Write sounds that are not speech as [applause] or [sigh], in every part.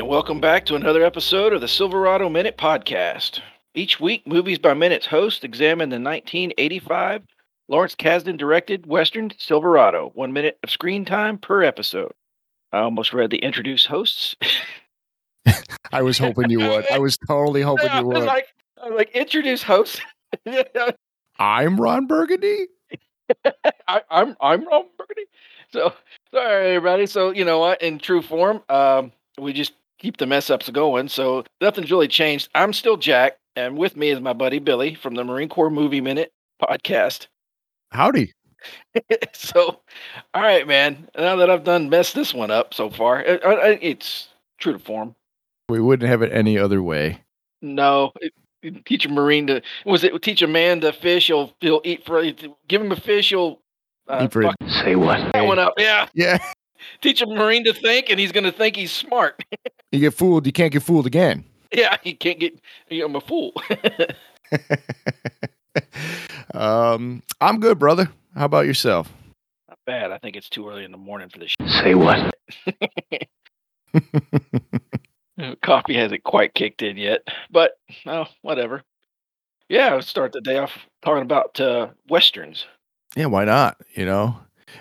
and welcome back to another episode of the Silverado Minute Podcast. Each week, Movies by Minutes hosts examine the 1985 Lawrence Kasdan directed Western Silverado, one minute of screen time per episode. I almost read the introduce hosts. [laughs] I was hoping you would. I was totally hoping you [laughs] would. like, I was like, introduce hosts. [laughs] I'm Ron Burgundy. I, I'm I'm Ron Burgundy. So sorry everybody. So you know what? In true form, um, we just keep the mess ups going. So nothing's really changed. I'm still Jack, and with me is my buddy Billy from the Marine Corps Movie Minute podcast. Howdy. [laughs] so, all right, man. Now that I've done messed this one up so far, it, it- it's true to form. We wouldn't have it any other way. No, it, it- teach a marine to was it teach a man to fish? He'll he'll eat for give him a fish. He'll uh, Eat for- fuck Say what? that one up. Yeah, Yeah. teach a marine to think, and he's gonna think he's smart. [laughs] You get fooled, you can't get fooled again. yeah, you can't get. You know, I'm a fool. [laughs] um, I'm good, brother. How about yourself? Not bad. I think it's too early in the morning for this. Say what? Shit. [laughs] Coffee hasn't quite kicked in yet, but oh, whatever. Yeah, let's start the day off talking about uh, westerns. yeah, why not? You know?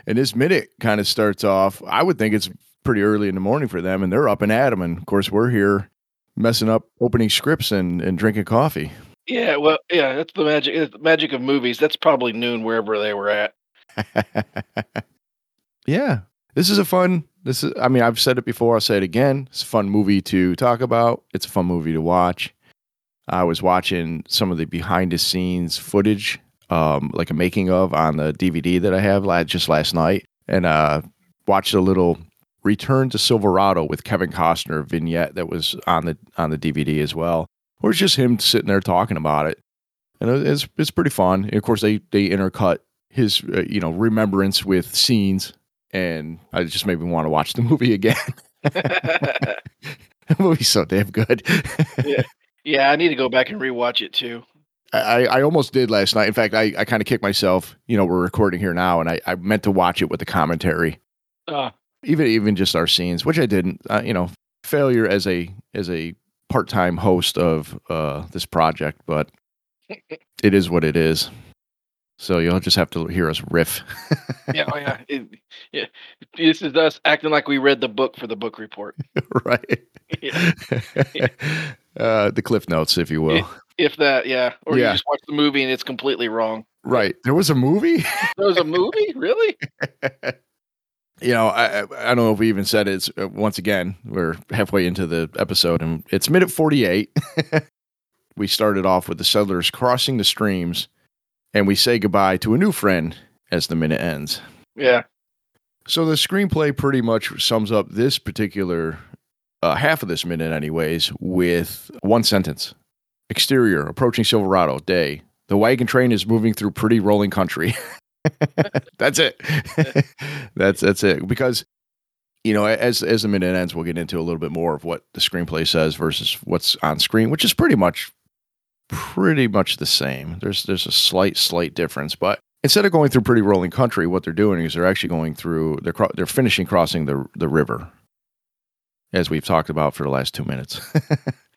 And this minute kind of starts off, I would think it's pretty early in the morning for them, and they're up and at 'em. And of course, we're here messing up opening scripts and, and drinking coffee. Yeah, well, yeah, that's the magic. it's the magic of movies. That's probably noon wherever they were at. [laughs] yeah. This is a fun this is I mean, I've said it before, I'll say it again. It's a fun movie to talk about. It's a fun movie to watch. I was watching some of the behind the scenes footage, um, like a making of on the DVD that I have just last night, and uh, watched a little Return to Silverado with Kevin Costner vignette that was on the on the DVD as well. Or it's just him sitting there talking about it, and it's it's pretty fun. And of course, they they intercut his uh, you know remembrance with scenes, and I just made me want to watch the [laughs] movie again. the movie's so damn good. yeah, I need to go back and rewatch it too. I, I almost did last night. In fact, I, I kind of kicked myself. You know, we're recording here now, and I, I meant to watch it with the commentary, Uh, even even just our scenes, which I didn't. Uh, you know, failure as a as a part time host of uh, this project, but [laughs] it is what it is. So you'll just have to hear us riff. yeah, oh yeah, [laughs] it, yeah. This is us acting like we read the book for the book report. [laughs] right. Yeah. uh, the cliff notes, if you will. If that, yeah, or Yeah. you just watch the movie and it's completely wrong. Right. There was a movie. There was a movie, really? You know, I, I don't know if we even said it. It's, uh, once again, we're halfway into the episode, and it's minute forty-eight. [laughs] we started off with the settlers crossing the streams, and we say goodbye to a new friend as the minute ends. Yeah, So the screenplay pretty much sums up this particular uh, half of this minute, anyways, with one sentence: Exterior approaching Silverado day. The wagon train is moving through pretty rolling country. [laughs] [laughs] that's it. [laughs] that's that's it. Because you know, as as the minute ends, we'll get into a little bit more of what the screenplay says versus what's on screen, which is pretty much pretty much the same. There's there's a slight slight difference, but instead of going through pretty rolling country, what they're doing is they're actually going through they're they're finishing crossing the the river, as we've talked about for the last two minutes.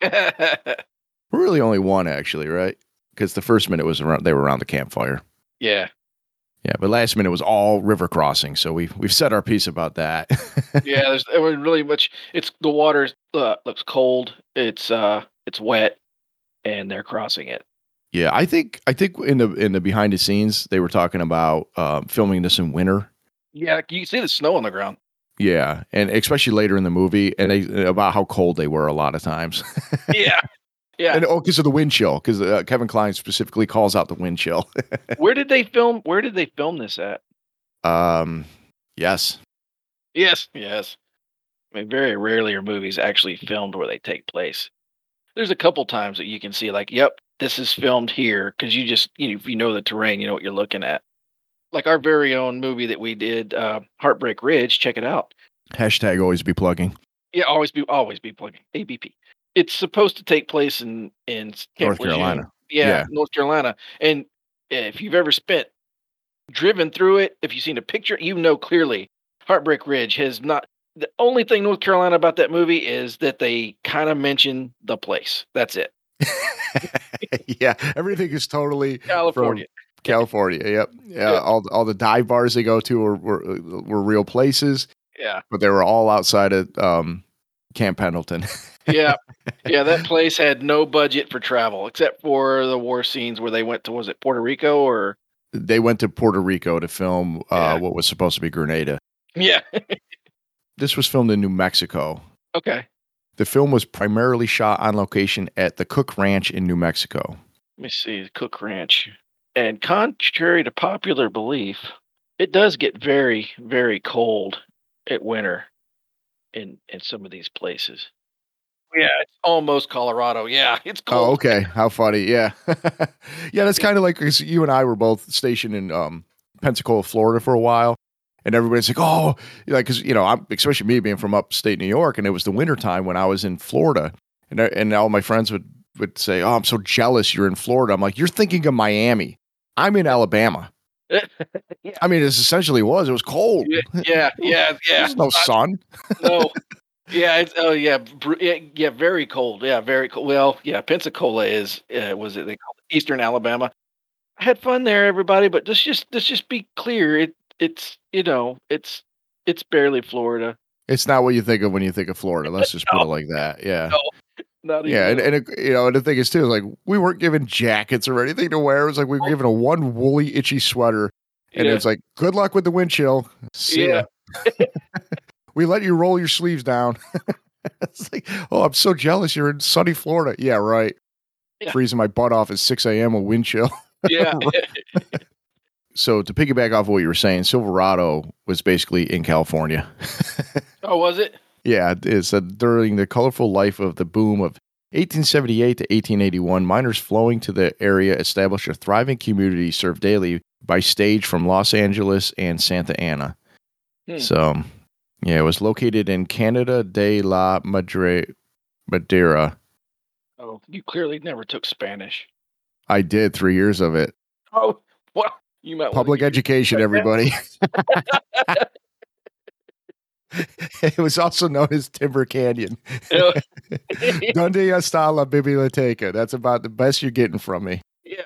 [laughs] really, only one actually, right? Because the first minute was around they were around the campfire. yeah, Yeah, but last minute was all river crossing, so we we've said our piece about that. [laughs] yeah. There's there was really much. It's the water uh, looks cold. It's uh, it's wet, and they're crossing it. yeah, I think I think in the in the behind the scenes they were talking about um, filming this in winter. Yeah, you can see the snow on the ground. Yeah, and especially later in the movie, and they, about how cold they were a lot of times. [laughs] Yeah, yeah. and oh, because of the wind chill, because uh, Kevin Kline specifically calls out the wind chill. [laughs] Where did they film? Where did they film this at? um, yes, Yes, yes. I mean, very rarely are movies actually filmed where they take place. There's a couple times that you can see, like, yep, this is filmed here because you just, you know, if you know the terrain, you know what you're looking at. Like our very own movie that we did, uh, Heartbreak Ridge. Check it out. hashtag always be plugging. Yeah, always be, always be plugging ABP. It's supposed to take place in in North Carolina. Yeah, Yeah. North Carolina. And if you've ever spent driven through it, if you've seen a picture, you know clearly Heartbreak Ridge has not. The only thing North Carolina about that movie is that they kind of mention the place. That's it. [laughs] yeah, everything is totally California. California. Yep. Yeah, Yeah. all all the dive bars they go to were were, were real places, Yeah. but they were all outside of um, Camp Pendleton. [laughs] Yeah. yeah. That place had no budget for travel except for the war scenes where they went to, was it Puerto Rico or? they went to Puerto Rico to film uh, Yeah. what was supposed to be Grenada. Yeah. [laughs] This was filmed in New Mexico. okay. The film was primarily shot on location at the Cook Ranch in New Mexico. Let me see. The Cook Ranch. And contrary to popular belief, it does get very, very cold at winter in in some of these places. Yeah, it's almost Colorado. Yeah, it's cold. Oh, okay. How funny. Yeah. [laughs] yeah, that's kind of like 'cause you and I were both stationed in um, Pensacola, Florida for a while. And everybody's like, oh, like, because, you know, I'm, especially me being from upstate New York, and it was the wintertime when I was in Florida. And, I- and all my friends would, would say, oh, I'm so jealous you're in Florida. I'm like, you're thinking of Miami. I'm in Alabama. [laughs] I mean, it essentially was. It was cold. Yeah, yeah, [laughs] yeah, yeah. There's no sun. no. [laughs] Yeah, it's oh yeah, yeah, yeah, very cold. Yeah, very cold. Well, yeah, Pensacola is uh, was it they called it Eastern Alabama. I had fun there, everybody, but let's just let's just be clear. It it's you know it's it's barely Florida. It's not what you think of when you think of Florida. Let's just put it like that. Yeah. No. Not Yeah, and, and it, you know, and the thing is too, is like we weren't given jackets or anything to wear. It was like we were given a one woolly, itchy sweater, and yeah, it's like, good luck with the wind chill. See ya. [laughs] [laughs] we let you roll your sleeves down. [laughs] it's like, oh, I'm so jealous. You're in sunny Florida. Yeah, right. Yeah. Freezing my butt off at 6 a.m. with wind chill. yeah, So to piggyback off what you were saying, Silverado was basically in California. oh, was it? Yeah, it said during the colorful life of the boom of 1878 to 1881, miners flowing to the area established a thriving community served daily by stage from Los Angeles and Santa Ana. Hmm. So, yeah, it was located in Canada de la Madre, Madeira. Oh, you clearly never took Spanish. I did three years of it. Oh, [laughs] well, you might Public education, everybody. [laughs] [laughs] [laughs] it was also known as Timber Canyon. [laughs] Donde está la biblioteca? That's about the best you're getting from me. yeah.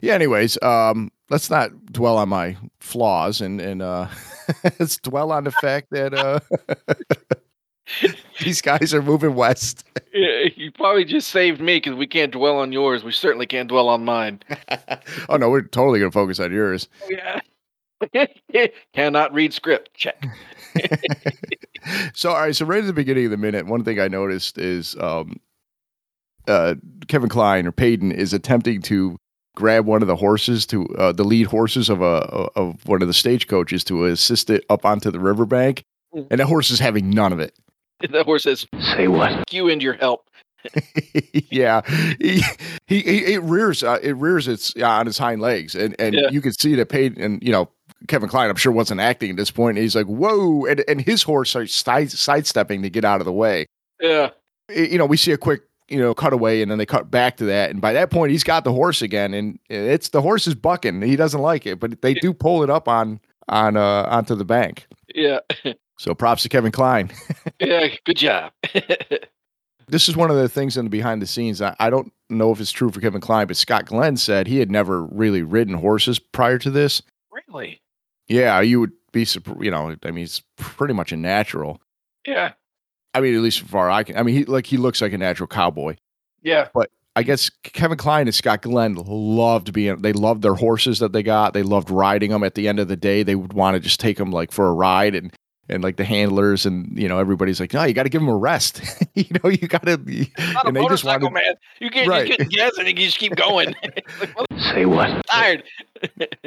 Yeah, anyways, um, let's not dwell on my flaws and and uh [laughs] let's dwell on the fact that uh these guys are moving west. Yeah, you probably just saved me because we can't dwell on yours. We certainly can't dwell on mine. oh no, we're totally gonna focus on yours. Yeah. Cannot read script. Check. [laughs] so all right, so right at the beginning of the minute, one thing I noticed is um uh Kevin Kline or Paden is attempting to grab one of the horses to uh, the lead horses of a of one of the stagecoaches to assist it up onto the riverbank. Mhm. And that horse is having none of it. [laughs] The horse says, Say what? "You and your help." [laughs] yeah, he, he, he it rears uh, it rears its uh, on its hind legs, and and Yeah. you can see that Paden and you know Kevin Kline, I'm sure wasn't acting at this point. And he's like, whoa, and and his horse starts side, sidestepping to get out of the way. Yeah. You know, we see a quick you know cutaway, and then they cut back to that, and by that point, he's got the horse again, and it's the horse is bucking. He doesn't like it, but they do pull it up on on uh onto the bank. Yeah. [laughs] So props to Kevin Kline. [laughs] Yeah. Good job. [laughs] this is one of the things in the behind the scenes. I, I don't know if it's true for Kevin Kline, but Scott Glenn said he had never really ridden horses prior to this. really? Yeah, you would be, you know, I mean, it's pretty much a natural. Yeah. I mean, at least so far I can. I mean, he like he looks like a natural cowboy. Yeah. But I guess Kevin Kline and Scott Glenn loved being. They loved their horses that they got. They loved riding them. At the end of the day, they would want to just take them like for a ride and. And like the handlers and you know everybody's like, no, you got to give them a rest. [laughs] you know, you got to. Not a And they just motorcycle, wanted- man. You can't. Right. You can't guess and you just keep going. like, [laughs] well, Say what? I'm tired.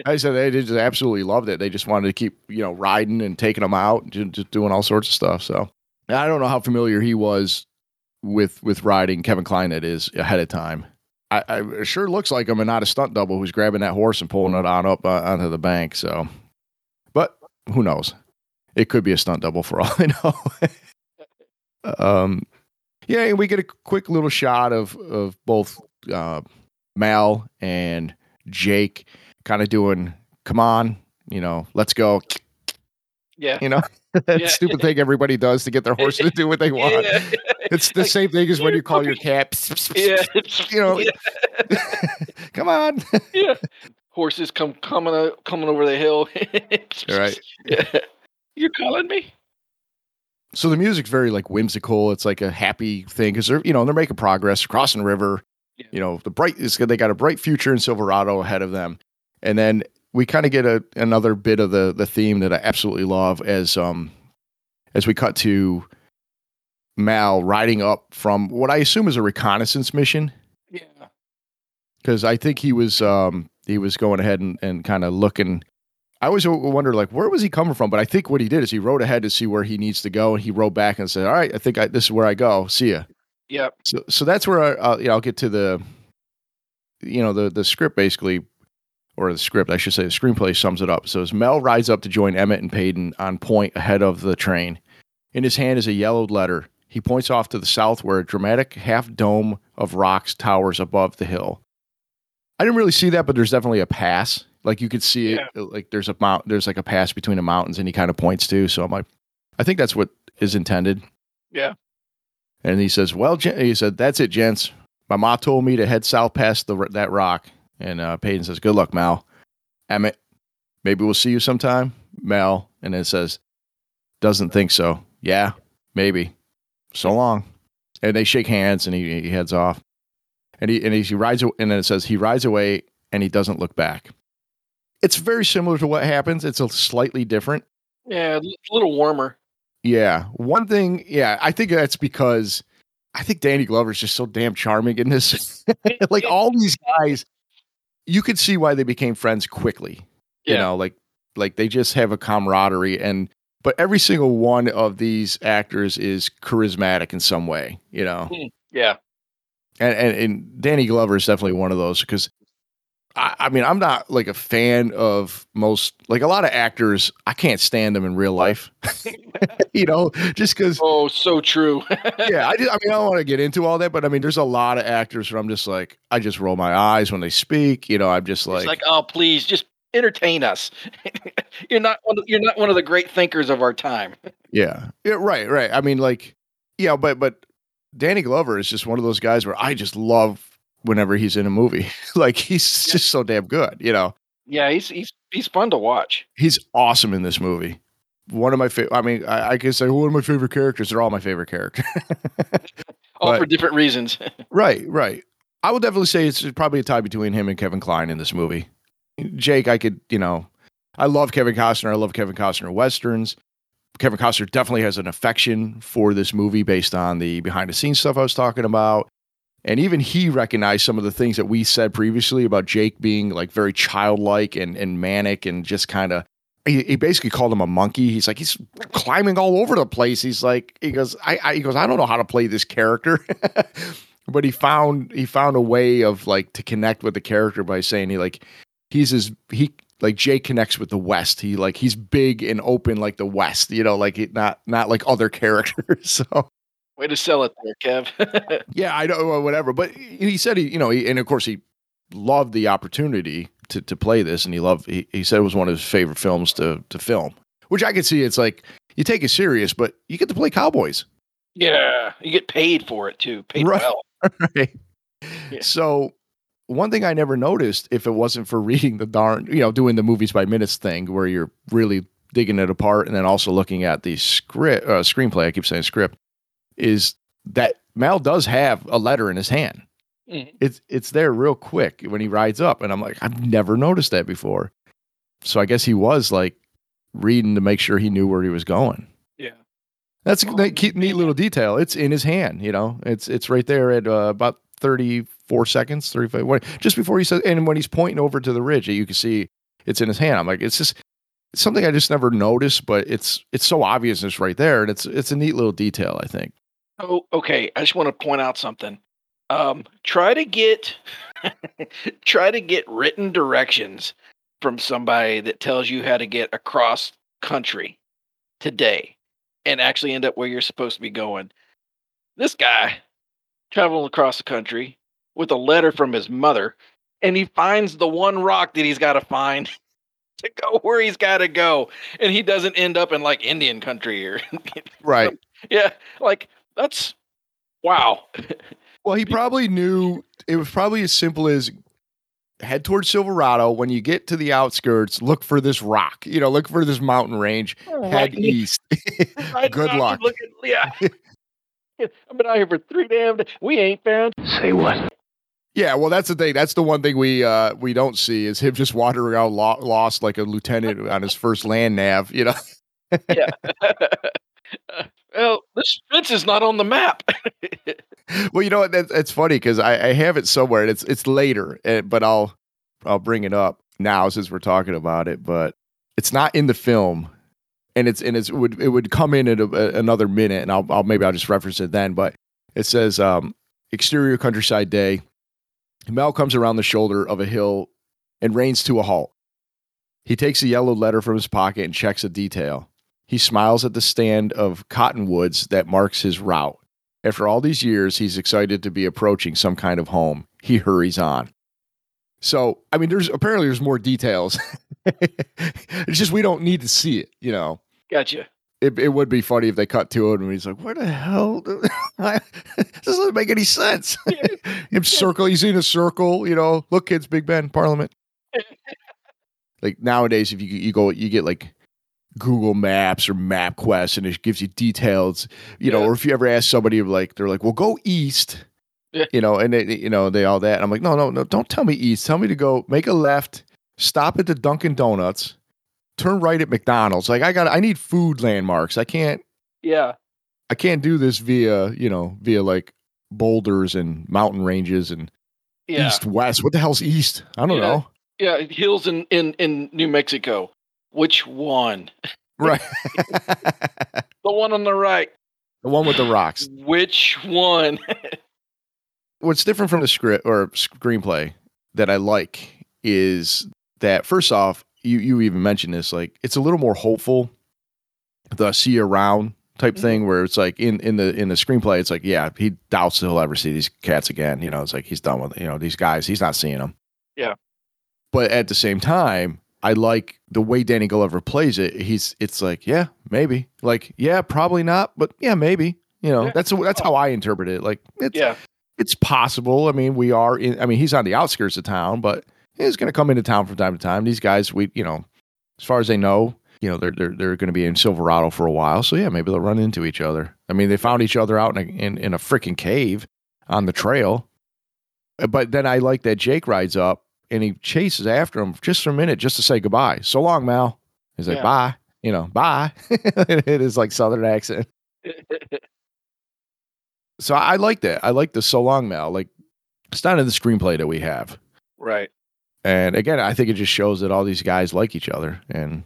I said they just absolutely loved it. They just wanted to keep, you know, riding and taking them out, and just doing all sorts of stuff. So I don't know how familiar he was with with riding Kevin Kline. That is ahead of time. I, I sure looks like him and not a stunt double who's grabbing that horse and pulling it on up uh, onto the bank. So, but who knows? It could be a stunt double for all [laughs] I know. um, Yeah, and we get a quick little shot of of both uh, Mal and Jake kind of doing, "Come on, you know, let's go." Yeah. You know, [laughs] that Yeah. stupid thing everybody does to get their horse to do what they [laughs] want. Yeah. It's the Like, same thing as when you call your cat. yeah. You know, Yeah. come on. yeah. Horses come coming coming over the hill. Right. Yeah. You're calling me? So the music's very like whimsical. It's like a happy thing because they're you know they're making progress crossing the river. Yeah. You know the bright is they got a bright future in Silverado ahead of them, and then we kind of get a another bit of the the theme that I absolutely love as um as we cut to Mal riding up from what I assume is a reconnaissance mission Yeah. because I think he was um he was going ahead and, and kind of looking. I always wonder like where was he coming from, but I think what he did is he rode ahead to see where he needs to go, and he rode back and said, "All right, I think I, this is where I go. See ya." Yep. So so that's where I, uh, you know, I'll get to the you know the the script basically or the script I should say the screenplay sums it up. So as Mel rides up to join Emmett and Paden on point ahead of the train, in his hand is a yellowed letter. He points off to the south where a dramatic half dome of rocks towers above the hill. I didn't really see that, but there's definitely a pass. Like you could see it, uh, like there's a mount, there's like a pass between the mountains, and he kind of points to. So I'm like, I think that's what is intended. Yeah. And he says, "Well, he said, that's it, gents. My ma told me to head south past the that rock." And uh, Paden says, "Good luck, Mal." Emmett, maybe we'll see you sometime. Mal, and then it says, "Doesn't think so." Yeah, maybe. So long. And they shake hands, and he, he heads off. And he and he, he rides, and then it says he rides away, and he doesn't look back. It's very similar to what happens. It's a slightly different. Yeah. A little warmer. Yeah. One thing, yeah, I think that's because I think Danny Glover's just so damn charming in this. [laughs] like all these guys, you could see why they became friends quickly. You know, like like they just have a camaraderie and but every single one of these actors is charismatic in some way, you know. Hmm, yeah. And and, and Danny Glover is definitely one of those because I, I mean I'm not like a fan of most like a lot of actors. I can't stand them in real life, [laughs] you know, just because. Oh, so true. [laughs] Yeah, I, just, I mean I don't want to get into all that, but I mean there's a lot of actors where I'm just like I just roll my eyes when they speak. You know, I'm just It's like, like, oh, please, just entertain us. [laughs] you're not one. Of, you're not one of the great thinkers of our time. yeah, yeah, right, right. I mean like, yeah, but but Danny Glover is just one of those guys where I just love whenever he's in a movie. [laughs] like he's just so damn good, you know. Yeah, he's he's he's fun to watch. he's awesome in this movie. One of my favorite. I mean, I, I can say one of my favorite characters. They're all my favorite characters. [laughs] All But- for different reasons. [laughs] right, right. I would definitely say it's probably a tie between him and Kevin Kline in this movie. Jake, I could, you know, I love Kevin Costner. I love Kevin Costner westerns. Kevin Costner definitely has an affection for this movie based on the behind the scenes stuff I was talking about. And even he recognized some of the things that we said previously about Jake being like very childlike and, and manic and just kind of he, basically called him a monkey. He's like, he's climbing all over the place. He's like, he goes, I, I he goes, I don't know how to play this character. [laughs] but he found he found a way of like to connect with the character by saying he like he's his he like Jake connects with the West. He like he's big and open like the West, you know, like it, not not like other [laughs] characters. So Way to sell it there, Kev. [laughs] yeah, I know well, whatever. But he said he, you know, he, and of course he loved the opportunity to to play this, and he loved. He, he said it was one of his favorite films to to film, which I could see. It's like you take it serious, but you get to play cowboys. yeah, you get paid for it too. Paid Right. well. [laughs] right? Yeah. So one thing I never noticed if it wasn't for reading the darn, you know, doing the movies by minutes thing where you're really digging it apart and then also looking at the script uh, screenplay. I keep saying script is that Mal does have a letter in his hand. Mhm. It's it's there real quick when he rides up, and I'm like, I've never noticed that before. So I guess he was like reading to make sure he knew where he was going. Yeah. That's a Oh, neat, little detail. It's in his hand, you know. It's it's right there at uh, about 34 seconds, 35 when- just before he says and when he's pointing over to the ridge, you can see it's in his hand. I'm like, it's just it's something I just never noticed, but it's it's so obvious it's right there and it's it's a neat little detail, I think. Oh, okay. I just want to point out something. Um, try to get [laughs] try to get written directions from somebody that tells you how to get across country today and actually end up where you're supposed to be going. this guy traveling across the country with a letter from his mother, and he finds the one rock that he's got to find [laughs] to go where he's got to go, and he doesn't end up in like Indian country or [laughs] Right. yeah, like that's wow. [laughs] Well, he probably knew it was probably as simple as head towards Silverado. When you get to the outskirts, look for this rock. You know, look for this mountain range. Head Right, east. [laughs] right Good now, luck. Look at, yeah. [laughs] I've been out here for three damn days. We ain't found. Say what? Yeah, well, that's the thing. That's the one thing we uh we don't see is him just wandering out lo- lost like a lieutenant on his first land nav. You know. Yeah. Well, this fence is not on the map. [laughs] well, you know what? That's it's funny because I, I have it somewhere. And it's it's later, eh, but I'll I'll bring it up now since we're talking about it. But it's not in the film, and it's and it's, it would it would come in at a, another minute, and I'll, I'll maybe I'll just reference it then. But it says um, exterior countryside day. Mel comes around the shoulder of a hill and reins to a halt. He takes a yellow letter from his pocket and checks a detail. He smiles at the stand of cottonwoods that marks his route. After all these years, he's excited to be approaching some kind of home. He hurries on. So, I mean, there's apparently there's more details. [laughs] it's just we don't need to see it, you know. gotcha. It, it would be funny if they cut to it and he's like, "Where the hell? do- [laughs] this doesn't make any sense." [laughs] Him circle, he's in a circle, you know. Look, kids, Big Ben, Parliament. like nowadays, if you you go, you get like Google Maps or MapQuest, and it gives you details, you know. Or if you ever ask somebody, like they're like, "Well, go east," Yeah. you know, and they, you know they all that. And I'm like, "No, no, no, don't tell me east. Tell me to go make a left, stop at the Dunkin' Donuts, turn right at McDonald's. Like I got, I need food landmarks. I can't, Yeah. I can't do this via, you know, via like boulders and mountain ranges and Yeah. east west. What the hell's east? I don't Yeah. know. Yeah. Hills in, in, in New Mexico. Which one? Right. [laughs] The one on the right. the one with the rocks. Which one? [laughs] What's different from the script or screenplay that I like is that first off, you you even mentioned this, like it's a little more hopeful. The see you around type Mhm. thing where it's like in in the in the screenplay, it's like, yeah, he doubts he'll ever see these cats again. You know, it's like he's done with you know, these guys, he's not seeing them. Yeah. But at the same time, I like the way Danny Glover plays it. He's it's like, yeah, maybe. Like, yeah, probably not, but yeah, maybe. You know, Yeah. that's that's how I interpret it. Like it's yeah. it's possible. I mean, we are in. I mean, he's on the outskirts of town, but he's going to come into town from time to time. These guys, we, you know, as far as they know, you know, they're they're they're going to be in Silverado for a while. So yeah, maybe they'll run into each other. I mean, they found each other out in a, in, in a freaking cave on the trail. But then I like that Jake rides up and he chases after him just for a minute, just to say goodbye. So long, Mal. He's like, Yeah. bye. You know, bye. [laughs] it is like Southern accent. [laughs] So I like that. I like the so long, Mal. Like it's not in the screenplay that we have. right. And again, I think it just shows that all these guys like each other and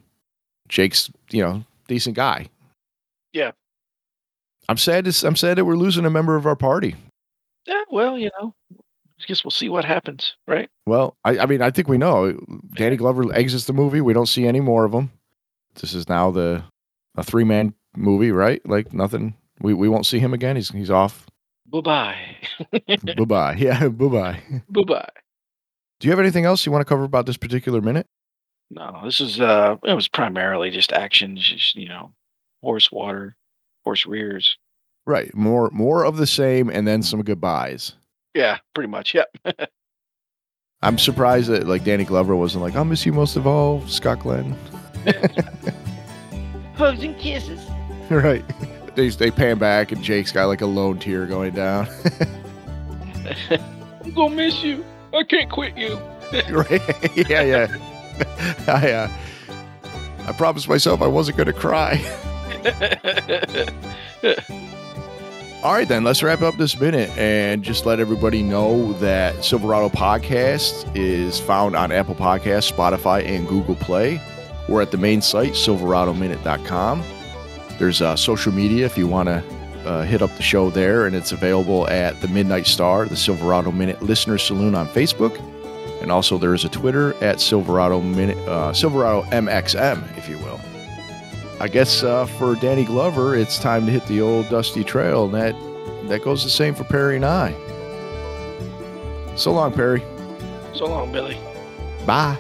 Jake's, you know, decent guy. Yeah. I'm sad to, I'm sad that we're losing a member of our party. Yeah. Well, you know, I guess we'll see what happens. Right. Well, I, I mean, I think we know. Danny Glover exits the movie. We don't see any more of him. This is now the a three man movie, right? Like nothing. We we won't see him again. He's he's off. Bye bye. bye bye. Yeah, [laughs] bye bye. bye bye. Do you have anything else you want to cover about this particular minute? No, this is uh it was primarily just action, just you know, horse water, horse rears. Right. More more of the same and then some goodbyes. Yeah, pretty much. Yep. [laughs] I'm surprised that like Danny Glover wasn't like, I'll miss you most of all, Scott Glenn. [laughs] Hugs and kisses. right. [laughs] They they pan back and Jake's got like a lone tear going down. I'm gonna miss you. I can't quit you. right. yeah, yeah. I uh, I promised myself I wasn't gonna cry. All right, then let's wrap up this minute and just let everybody know that Silverado Podcast is found on Apple Podcasts, Spotify, and Google Play. We're at the main site, silveradominute.com. There's uh, social media if you want to uh, hit up the show there, and it's available at the Midnight Star, the Silverado Minute Listener Saloon on Facebook. And also, there is a Twitter at Silverado Minute, uh, Silverado MXM, if you will. I guess uh, for Danny Glover, it's time to hit the old dusty trail, and that that goes the same for Perry and I. So long, Perry. So long, Billy. Bye.